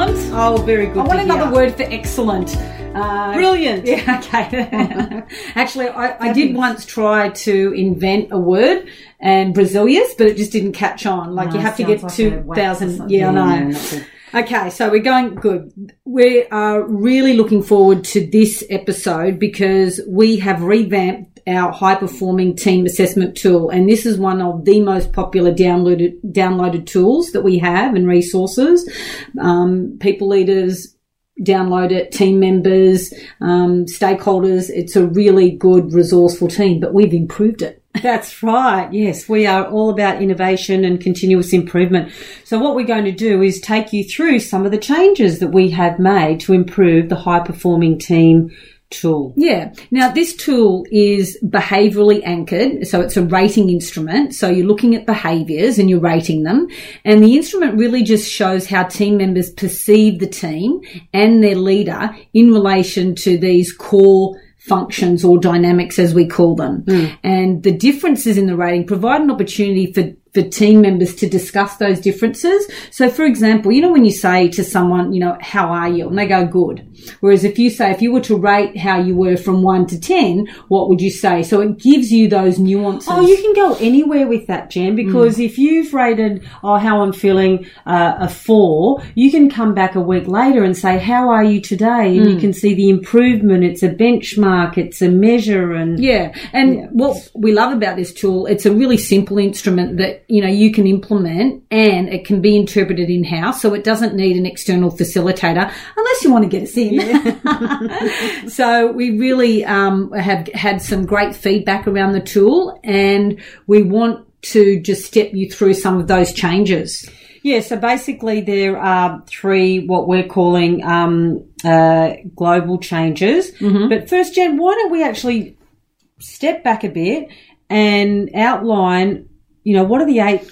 Excellent. Oh, very good. I want another hear. word for excellent. Uh, Brilliant. Yeah, okay. Actually, I, I did once try to invent a word and Brazilius, but it just didn't catch on. Like you have to get like a wax or 2,000. Yeah, I know. no. Okay, so we're going good. We are really looking forward to this episode because we have revamped our high performing team assessment tool. And this is one of the most popular downloaded, downloaded tools that we have and resources. Um, people leaders download it, team members, um, stakeholders. It's a really good resourceful team, but we've improved it. That's right. Yes, we are all about innovation and continuous improvement. So what we're going to do is take you through some of the changes that we have made to improve the high performing team tool. Yeah. Now this tool is behaviorally anchored. So it's a rating instrument. So you're looking at behaviors and you're rating them. And the instrument really just shows how team members perceive the team and their leader in relation to these core functions or dynamics as we call them. Hmm. And the differences in the rating provide an opportunity for for team members to discuss those differences. So for example, you know, when you say to someone, you know, how are you? And they go good. Whereas if you say, if you were to rate how you were from one to 10, what would you say? So it gives you those nuances. Oh, you can go anywhere with that, Jen, because if you've rated, oh, how I'm feeling uh, a four, you can come back a week later and say, how are you today? And you can see the improvement. It's a benchmark. It's a measure and Yeah. And what we love about this tool, it's a really simple instrument that, you know, you can implement and it can be interpreted in house. So it doesn't need an external facilitator unless you want to get us in. so we really, um, have had some great feedback around the tool and we want to just step you through some of those changes. Yeah, so basically there are three what we're calling um, uh, global changes. But first, Jen, why don't we actually step back a bit and outline, you know, what are the eight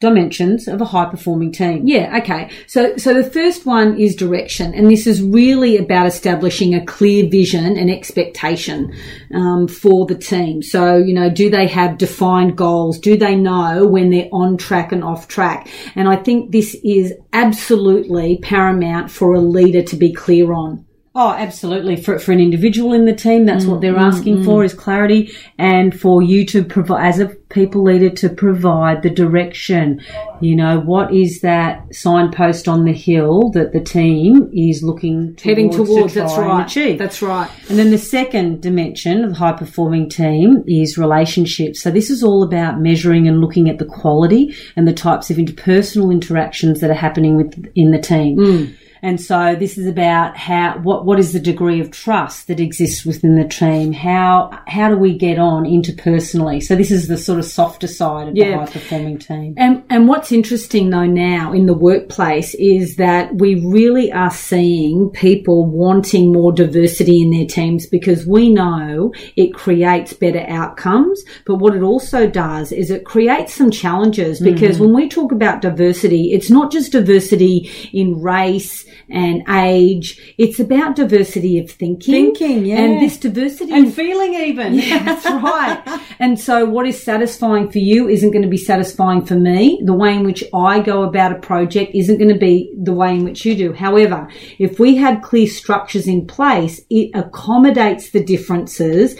dimensions of a high performing team? Yeah, okay. So, so the first one is direction, and this is really about establishing a clear vision and expectation um, for the team. So, you know, do they have defined goals? Do they know when they're on track and off track? And I think this is absolutely paramount for a leader to be clear on. Oh, absolutely. For, for an individual in the team, that's what mm, they're mm, asking mm. for is clarity and for you to provide, as a people leader, to provide the direction. You know, what is that signpost on the hill that the team is looking towards Heading towards, to that's right. achieve? That's right. And then the second dimension of the high performing team is relationships. So this is all about measuring and looking at the quality and the types of interpersonal interactions that are happening within the team. And so this is about how what what is the degree of trust that exists within the team? How how do we get on interpersonally? So this is the sort of softer side of the high performing team. And, and what's interesting though now in the workplace is that we really are seeing people wanting more diversity in their teams because we know it creates better outcomes. But what it also does is it creates some challenges because mm. when we talk about diversity, it's not just diversity in race and age. It's about diversity of thinking. Thinking, yeah. And this diversity And feeling even. yeah, that's right. And so what is satisfying for you isn't going to be satisfying for me. The way in which I go about a project isn't going to be the way in which you do. However, if we have clear structures in place, it accommodates the differences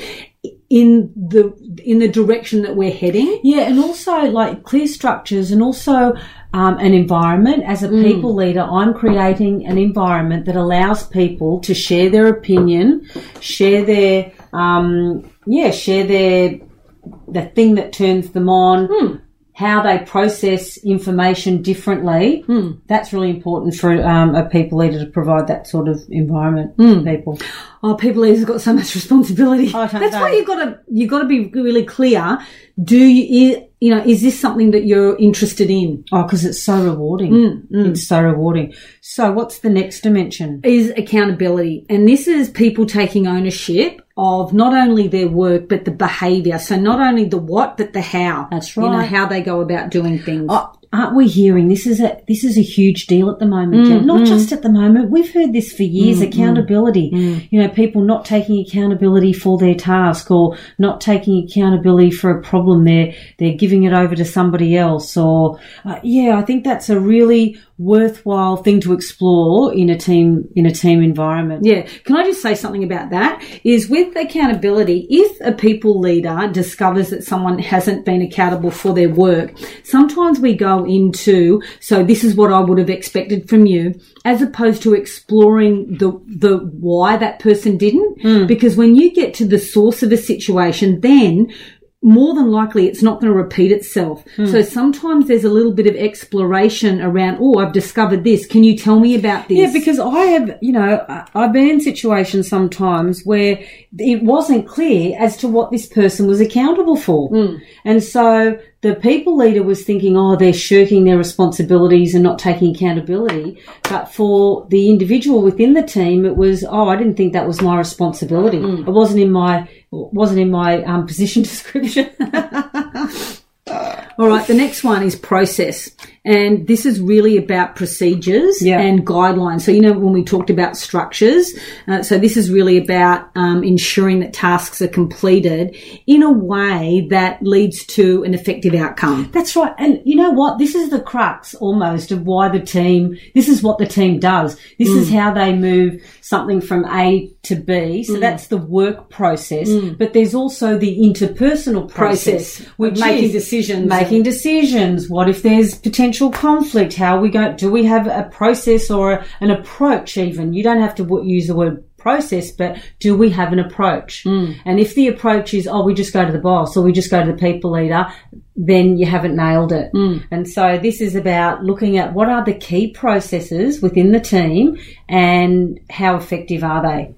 in the in the direction that we're heading. Yeah, and also like clear structures and also um, an environment. As a people leader, I'm creating an environment that allows people to share their opinion, share their, um, yeah, share their, the thing that turns them on. How they process information differently. That's really important for um, a people leader to provide that sort of environment for people. Oh, people leaders have got so much responsibility. Oh, That's why you've got to you've got to be really clear. Do you you know, is this something that you're interested in? Oh, because it's so rewarding. Mm, It's so rewarding. So, what's the next dimension? Is accountability. And this is people taking ownership of not only their work, but the behavior. So not only the what, but the how. That's You know, right. how they go about doing things. Oh, aren't we hearing this is a this is a huge deal at the moment? Mm? Not just at the moment. We've heard this for years. accountability. mm. You know, people not taking accountability for their task or not taking accountability for a problem. They're they're giving it over to somebody else. Or uh, yeah, I think that's a really worthwhile thing to explore in a team in a team environment. Yeah. Can I just say something about that? Is with accountability, if a people leader discovers that someone hasn't been accountable for their work, sometimes we go into, so this is what I would have expected from you, as opposed to exploring the, the why that person didn't. Hmm. Because when you get to the source of a situation, then more than likely it's not going to repeat itself. Hmm. So sometimes there's a little bit of exploration around, oh, I've discovered this. Can you tell me about this? Yeah, because I have, you know, I've been in situations sometimes where it wasn't clear as to what this person was accountable for. Hmm. And so the people leader was thinking, oh, they're shirking their responsibilities and not taking accountability. But for the individual within the team, it was, oh, I didn't think that was my responsibility. Hmm. It wasn't in my, wasn't in my um, position description. All right, the next one is process. And this is really about procedures Yeah. and guidelines. So, you know, when we talked about structures, uh, so this is really about um, ensuring that tasks are completed in a way that leads to an effective outcome. That's right. And you know what? This is the crux almost of why the team, this is what the team does. This is Mm. how they move something from A to B. Mm. So that's the work process. But there's also the interpersonal process, Process. which Making is decisions. Making decisions. What if there's potential conflict? How we go, do we have a process or a, an approach even? You don't have to w- use the word process, but do we have an approach? And if the approach is, oh, we just go to the boss or we just go to the people leader, then you haven't nailed it. And so this is about looking at what are the key processes within the team and how effective are they?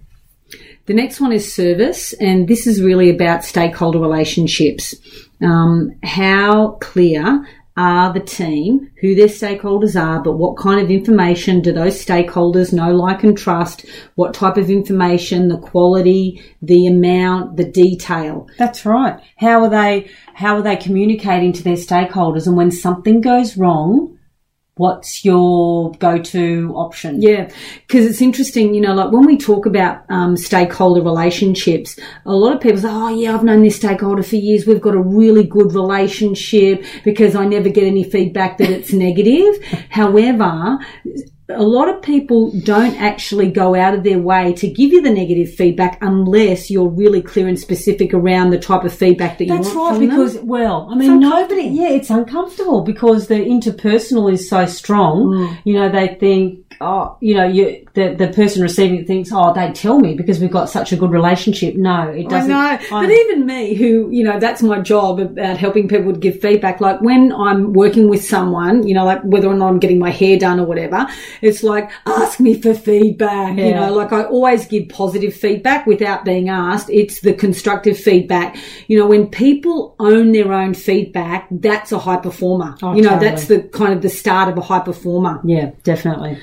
The next one is service, and this is really about stakeholder relationships. Um, how clear are the team, who their stakeholders are, but what kind of information do those stakeholders know, like, and trust? What type of information, the quality, the amount, the detail? That's right. How are they how are they communicating to their stakeholders and when something goes wrong, what's your go-to option? Yeah, because it's interesting, you know, like when we talk about um, stakeholder relationships, a lot of people say, oh, yeah, I've known this stakeholder for years. We've got a really good relationship because I never get any feedback that it's negative. However, a lot of people don't actually go out of their way to give you the negative feedback unless you're really clear and specific around the type of feedback that you That's want right, from because them. well, I mean, nobody. Yeah, it's uncomfortable because the interpersonal is so strong. Mm. You know, they think, oh, you know, you the the person receiving it thinks, oh, they tell me because we've got such a good relationship. No, it doesn't. know, I'm- but even me, who you know, that's my job about helping people to give feedback. Like when I'm working with someone, you know, like whether or not I'm getting my hair done or whatever, it's like ask me for feedback. You know, like I always give positive feedback without being asked. It's the constructive feedback. You know, when people own their own feedback, that's a high performer. Oh, you know, totally. that's the kind of the start of a high performer. Yeah, definitely.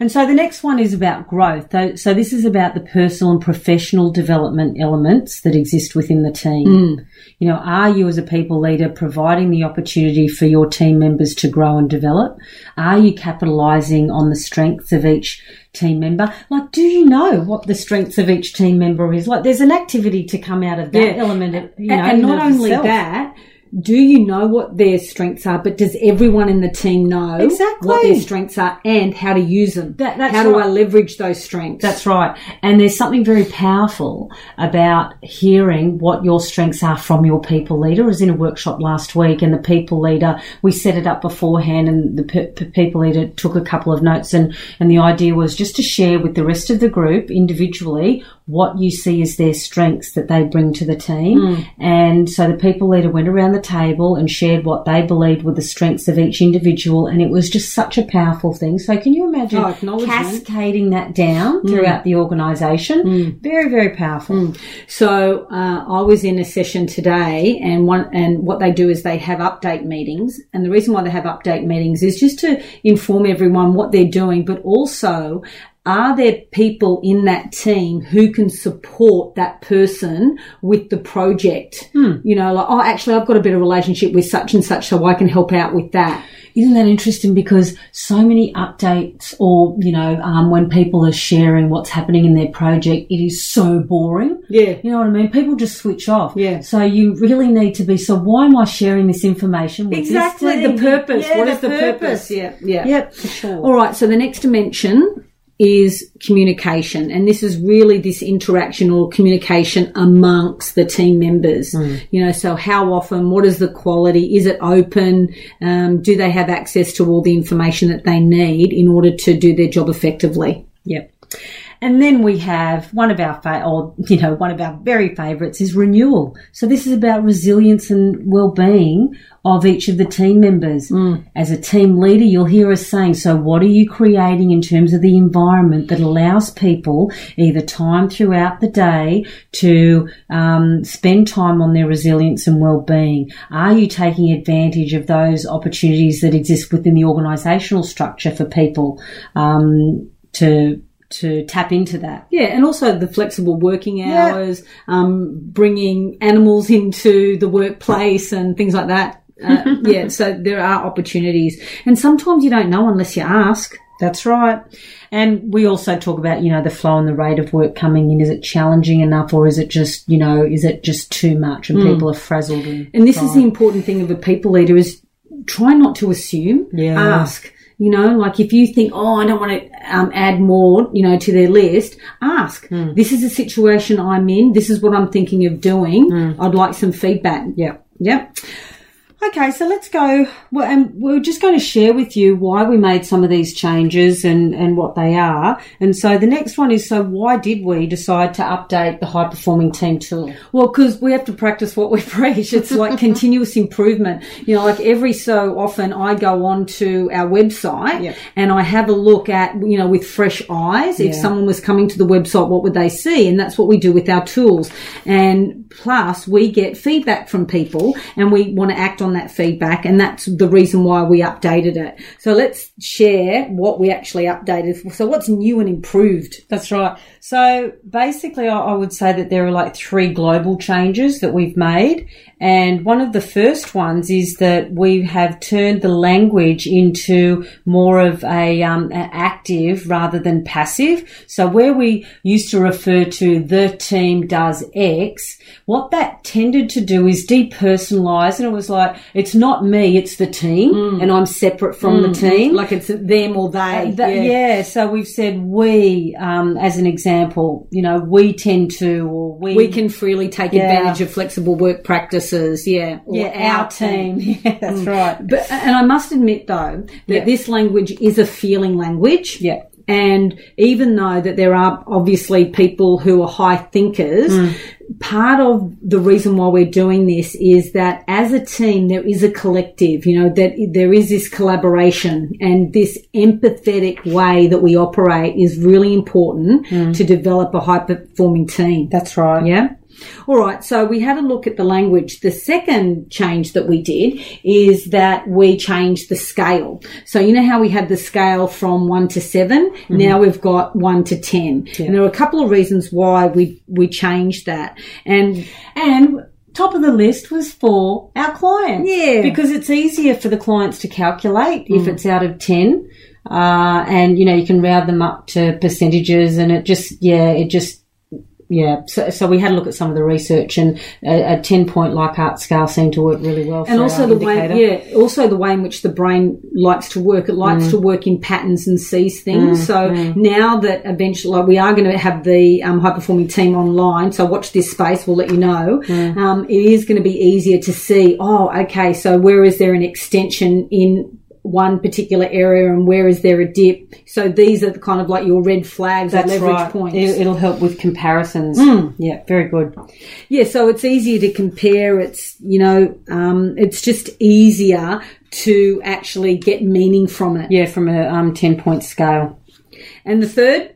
And so the next one is about growth. So- So this is about the personal and professional development elements that exist within the team. Mm. You know, are you as a people leader providing the opportunity for your team members to grow and develop? Are you capitalizing on the strengths of each team member? Like, do you know what the strengths of each team member is? Like, there's an activity to come out of that Yeah. element. Of, you know, and, and not only itself. that, do you know what their strengths are? But does everyone in the team know Exactly. what their strengths are and how to use them? That- that's how do. I leverage those strengths? That's right. And there's something very powerful about hearing what your strengths are from your people leader. I was in a workshop last week and the people leader, we set it up beforehand and the pe- pe- people leader took a couple of notes and, and the idea was just to share with the rest of the group individually what you see as their strengths that they bring to the team. Mm. And so the people leader went around the table and shared what they believed were the strengths of each individual, and it was just such a powerful thing. So, can you imagine Oh, cascading that down mm. throughout the organisation? Mm. Very, very powerful. Mm. So uh, I was in a session today, and one and what they do is they have update meetings, and the reason why they have update meetings is just to inform everyone what they're doing, but also. Are there people in that team who can support that person with the project? You know, like, oh, actually, I've got a better relationship with such and such, so I can help out with that. Isn't that interesting? Because so many updates, or you know, um, when people are sharing what's happening in their project, it is so boring. Yeah. You know what I mean? People just switch off. Yeah. So you really need to be. So why am I sharing this information? Exactly, this the purpose. Yeah, what is the purpose? Yeah, yeah. Yep, for sure. All right, so the next dimension is communication, and this is really this interaction or communication amongst the team members. You know, so how often, what is the quality? Is it open? Um, do they have access to all the information that they need in order to do their job effectively? Yep. And then we have one of our, fa- or, you know, one of our very favourites is renewal. So this is about resilience and well-being of each of the team members. As a team leader, you'll hear us saying, so what are you creating in terms of the environment that allows people either time throughout the day to um, spend time on their resilience and well-being? Are you taking advantage of those opportunities that exist within the organisational structure for people um, to to tap into that. Yeah, and also the flexible working hours, um, bringing animals into the workplace and things like that. Uh, yeah, so there are opportunities, and sometimes you don't know unless you ask. That's right. And we also talk about, you know, the flow and the rate of work coming in. Is it challenging enough or is it just, you know, is it just too much and people are frazzled? And, And this is the important thing of a people leader is try not to assume. Yeah. Ask. You know, like if you think, oh, I don't want to um, add more, you know, to their list, ask. This is a situation I'm in. This is what I'm thinking of doing. I'd like some feedback. yeah. Yep. Okay, so let's go. Well, and we're just going to share with you why we made some of these changes and, and what they are. And so the next one is so why did we decide to update the high performing team tool? Well, because we have to practice what we preach. It's like continuous improvement. You know, like every so often I go on to our website Yep. and I have a look at, you know, with fresh eyes. If someone was coming to the website, what would they see? And that's what we do with our tools. And plus we get feedback from people and we want to act on that feedback. And that's the reason why we updated it. So let's share what we actually updated. So what's new and improved? That's right. So basically, I, would say that there are like three global changes that we've made. And one of the first ones is that we have turned the language into more of a, um, active rather than passive. So where we used to refer to the team does X, what that tended to do is depersonalize. And it was like, it's not me, it's the team, mm. and I'm separate from the mm. team. Like it's them or they. Uh, that- yeah. so we've said we, um, as an example, you know, we tend to, or we, we can freely take Yeah. advantage of flexible work practices. Yeah, or yeah, our team. Yeah, that's mm. right. But and I must admit though that Yeah. this language is a feeling language. Yeah. And even though that there are obviously people who are high thinkers, Mm. part of the reason why we're doing this is that as a team, there is a collective, you know, that there is this collaboration and this empathetic way that we operate is really important to develop a high performing team. Mm. That's right. Yeah. All right. So we had a look at the language. The second change that we did is that we changed the scale. So you know how we had the scale from one to 7 Now we've got one to ten, and there are a couple of reasons why we we changed that. And And top of the list was for our clients. Yeah. Because it's easier for the clients to calculate if it's out of 10. Uh, and, you know, you can round them up to percentages and it just, yeah, it just, yeah. So, so we had a look at some of the research and a, a 10 point Likert scale seemed to work really well for and also the indicator. way, yeah, also the way in which the brain likes to work. It likes to work in patterns and sees things. so now that eventually like, we are going to have the um, high performing team online, so watch this space. We'll let you know. Um, it is going to be easier to see. Oh, okay. So where is there an extension in one particular area and where is there a dip. So these are kind of like your red flags or That's leverage right. points. It, it'll help with comparisons. Yeah, very good. Yeah, so it's easier to compare. It's, you know, um, it's just easier to actually get meaning from it. Yeah, from a um, 10 point scale. And the third,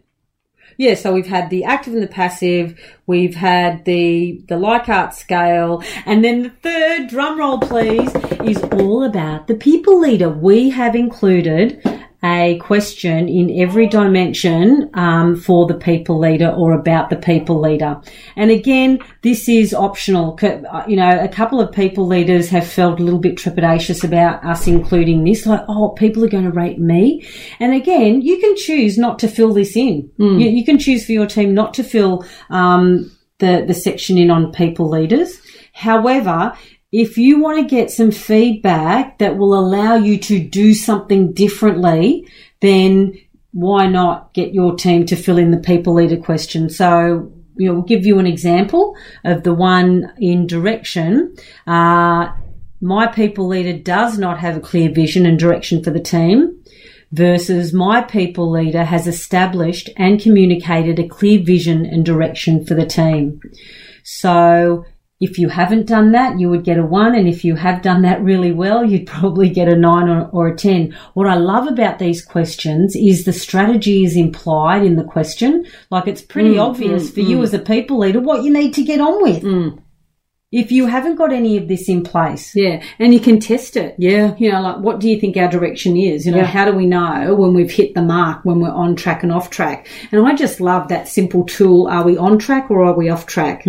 Yeah, so we've had the active and the passive, we've had the the Likert scale, and then the third, drum roll please, is all about the people leader. We have included a question in every dimension um, for the people leader or about the people leader. And again, this is optional. Uh, You know, a couple of people leaders have felt a little bit trepidatious about us including this, like, oh, people are going to rate me. And again, you can choose not to fill this in. You, you can choose for your team not to fill um, the the section in on people leaders. However, if you want to get some feedback that will allow you to do something differently, then why not get your team to fill in the people leader question? So, you know, we'll give you an example of the one in direction. Uh, my people leader does not have a clear vision and direction for the team versus my people leader has established and communicated a clear vision and direction for the team. So if you haven't done that, you would get a one. And if you have done that really well, you'd probably get a nine or, or a 10. What I love about these questions is the strategy is implied in the question. Like it's pretty mm, obvious mm, for you mm. as a people leader what you need to get on with. If you haven't got any of this in place. yeah, and you can test it. Yeah. You know, like what do you think our direction is? You know, Yeah. how do we know when we've hit the mark, when we're on track and off track? And I just love that simple tool. Are we on track or are we off track?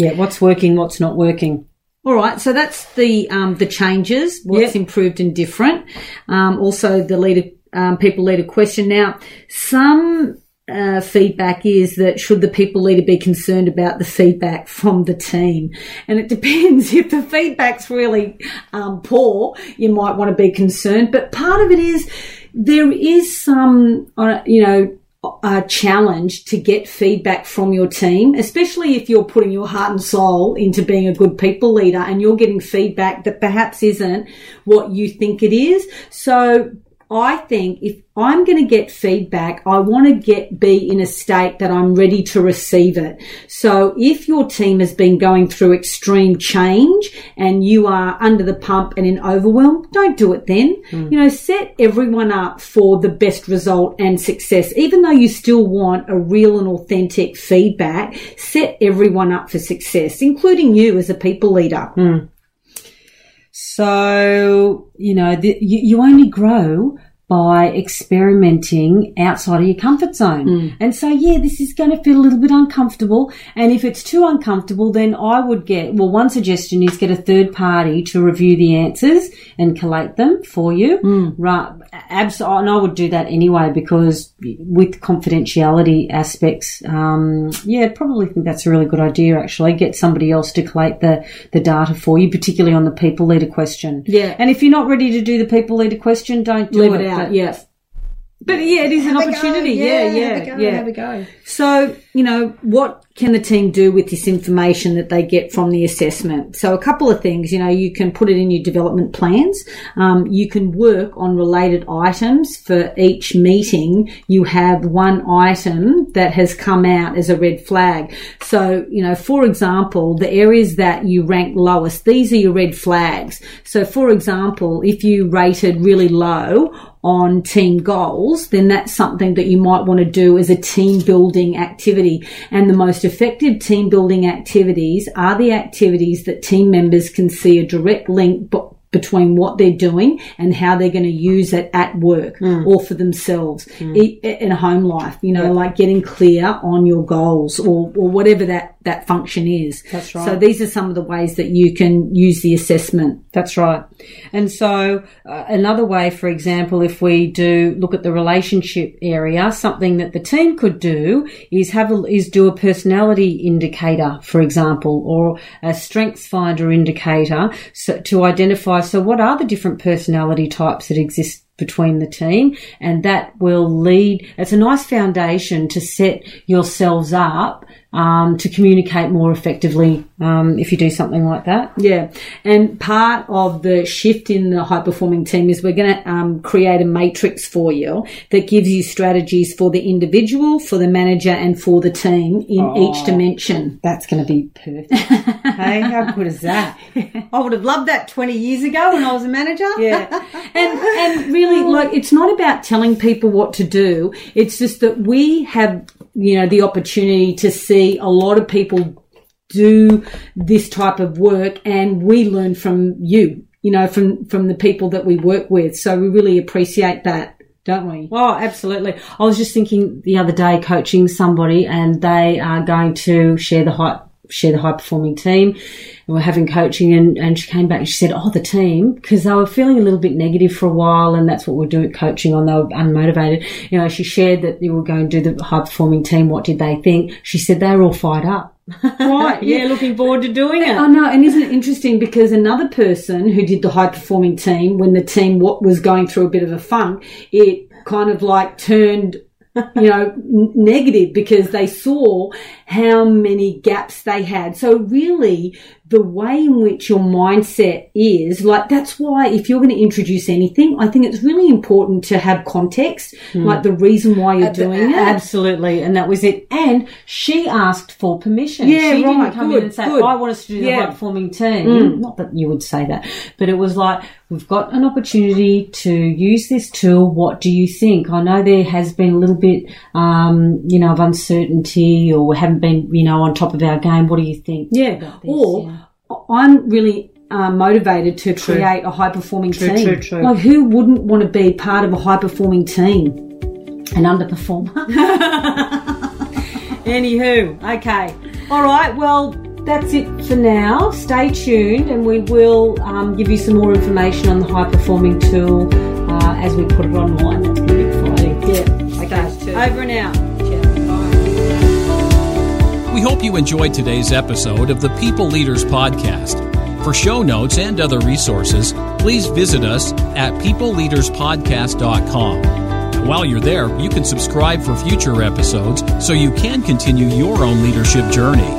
Yeah. What's working, what's not working. All right, so that's the um, the changes. What's Yep. improved and different. Um, also, the leader um, people leader question. Now, some uh, feedback is that should the people leader be concerned about the feedback from the team, and it depends. If the feedback's really um, poor, you might want to be concerned. But part of it is there is some, uh, you know a challenge to get feedback from your team, especially if you're putting your heart and soul into being a good people leader and you're getting feedback that perhaps isn't what you think it is. So I think if I'm going to get feedback, I want to get be in a state that I'm ready to receive it. So if your team has been going through extreme change and you are under the pump and in overwhelm, don't do it then. Hmm. You know, set everyone up for the best result and success. Even though you still want a real and authentic feedback, set everyone up for success, including you as a people leader. Hmm. So, you know, the, you, you only grow by experimenting outside of your comfort zone. And so, yeah, this is going to feel a little bit uncomfortable. And if it's too uncomfortable, then I would get, well, one suggestion is get a third party to review the answers and collate them for you. Right. Abs- and I would do that anyway because with confidentiality aspects, um, yeah, I probably think that's a really good idea actually. Get somebody else to collate the, the data for you, particularly on the people leader question. Yeah. And if you're not ready to do the people leader question, don't do Leave it. it But- Yeah. But yeah, it is an Have opportunity. Yeah, yeah, have a go, yeah. have a go. So, you know, what can the team do with this information that they get from the assessment? So, a couple of things. You know, you can put it in your development plans. Um, you can work on related items for each meeting. You have one item that has come out as a red flag. So, you know, for example, the areas that you rank lowest, these are your red flags. So, for example, if you rated really low on team goals, then that's something that you might want to do as a team building activity. And the most effective team building activities are the activities that team members can see a direct link between what they're doing and how they're going to use it at work Hmm. or for themselves i- in a home life, you know, like getting clear on your goals or, or whatever that, that function is. That's right. So these are some of the ways that you can use the assessment. That's right. And so uh, another way, for example, if we do look at the relationship area, something that the team could do is have a, is do a personality indicator, for example, or a strengths finder indicator so, to identify. So what are the different personality types that exist between the team? And that will lead it's a nice foundation to set yourselves up um, to communicate more effectively um, if you do something like that. Yeah, and part of the shift in the high performing team is we're going to um, create a matrix for you that gives you strategies for the individual, for the manager, and for the team in Oh. each dimension. That's going to be perfect. hey, how good is that? I would have loved that 20 years ago when I was a manager. Yeah, and and really, like, it's not about telling people what to do. It's just that we have, you know, the opportunity to see a lot of people do this type of work, and we learn from you. You know, from from the people that we work with. So we really appreciate that, don't we? Oh, absolutely. I was just thinking the other day coaching somebody and they are going to share the high, share the high performing team. And we're having coaching and, and she came back and she said, Oh, the team, because they were feeling a little bit negative for a while and that's what we're doing coaching on. They were unmotivated. You know, she shared that you were going to do the high performing team. What did they think? She said they were all fired up. Right, yeah, looking forward to doing it. I know, and isn't it interesting because another person who did the high performing team, when the team what was going through a bit of a funk, it kind of like turned, you know, n- negative because they saw how many gaps they had. So really, the way in which your mindset is, like that's why if you're going to introduce anything, I think it's really important to have context, like the reason why you're doing it. Absolutely, and that was it. And she asked for permission. Yeah, she right, didn't come good, in and say, good. "I want us to do the Yeah. Mm. high performing team." Not that you would say that, but it was like, "We've got an opportunity to use this tool. What do you think?" I know there has been a little bit, um, you know, of uncertainty, or we haven't been, you know, on top of our game. What do you think? Yeah, about this? or Yeah. I'm really uh, motivated to create a high performing True, team. true, true. Like, who wouldn't want to be part of a high performing team? an underperformer. Anywho, okay. All right, well, that's it for now. Stay tuned and we will um, give you some more information on the high performing tool uh, as we put it online. That's going to be exciting. Yeah, Okay, over and out. We hope you enjoyed today's episode of the People Leaders Podcast. For show notes and other resources, please visit us at peopleleaderspodcast.com. While you're there, you can subscribe for future episodes so you can continue your own leadership journey.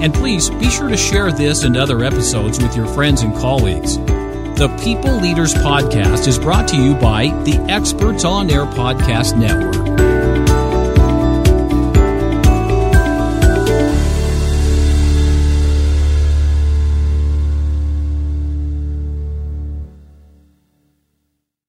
And please be sure to share this and other episodes with your friends and colleagues. The People Leaders Podcast is brought to you by the Experts on Air Podcast Network.